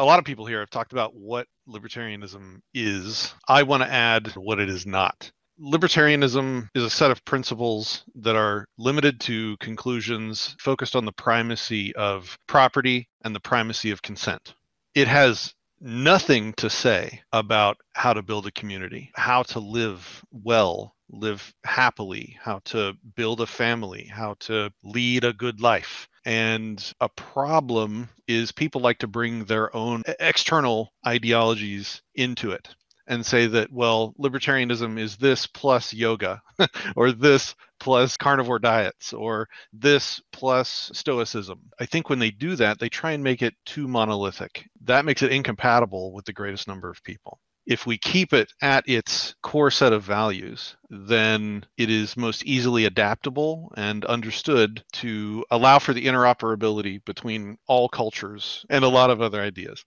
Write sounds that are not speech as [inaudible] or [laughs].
A lot of people here have talked about what libertarianism is. I want to add what it is not. Libertarianism is a set of principles that are limited to conclusions focused on the primacy of property and the primacy of consent. It has nothing to say about how to build a community, how to live well, live happily, how to build a family, how to lead a good life. And a problem is people like to bring their own external ideologies into it and say that, well, libertarianism is this plus yoga, [laughs] or this plus carnivore diets, or this plus stoicism. I think when they do that, they try and make it too monolithic. That makes it incompatible with the greatest number of people if we keep it at its core set of values, then it is most easily adaptable and understood to allow for the interoperability between all cultures and a lot of other ideas.